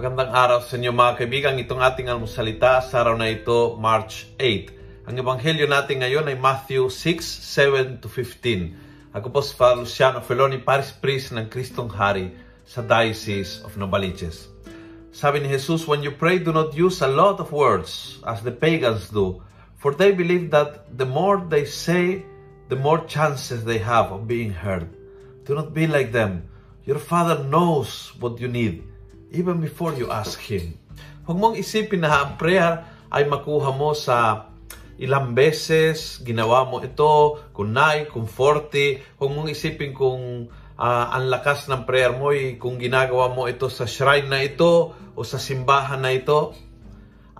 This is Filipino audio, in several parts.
Magandang araw sa inyo mga kaibigan. Itong ating almusalita sa araw na ito, March 8. Ang ebanghelyo natin ngayon ay Matthew 6, 7 to 15. Ako po si Father Luciano Feloni, Paris Priest ng Kristong Hari sa Diocese of Novaliches. Sabi ni Jesus, When you pray, do not use a lot of words as the pagans do, for they believe that the more they say, the more chances they have of being heard. Do not be like them. Your Father knows what you need even before you ask Him. Huwag mong isipin na ang prayer ay makuha mo sa ilang beses, ginawa mo ito, kunay, kung 40. Huwag mong isipin kung uh, ang lakas ng prayer mo ay kung ginagawa mo ito sa shrine na ito o sa simbahan na ito.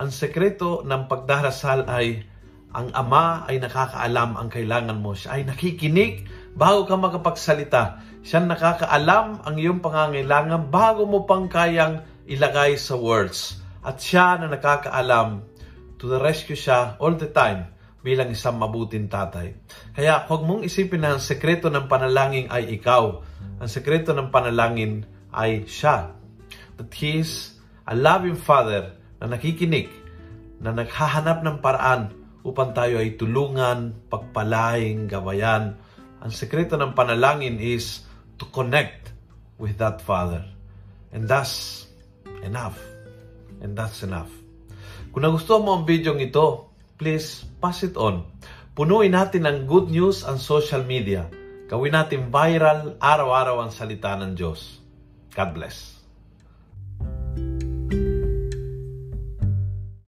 Ang sekreto ng pagdarasal ay ang Ama ay nakakaalam ang kailangan mo. Siya ay nakikinig bago ka makapagsalita. Siya nakakaalam ang iyong pangangailangan bago mo pang kayang ilagay sa words. At siya na nakakaalam to the rescue siya all the time bilang isang mabuting tatay. Kaya huwag mong isipin na ang sekreto ng panalangin ay ikaw. Ang sekreto ng panalangin ay siya. That He is a loving Father na nakikinig, na naghahanap ng paraan upang tayo ay tulungan, pagpalaing, gabayan. Ang sekreto ng panalangin is to connect with that Father. And that's enough. And that's enough. Kung nagustuhan mo ang video ito, please pass it on. Punuin natin ng good news ang social media. Gawin natin viral araw-araw ang salita ng Diyos. God bless.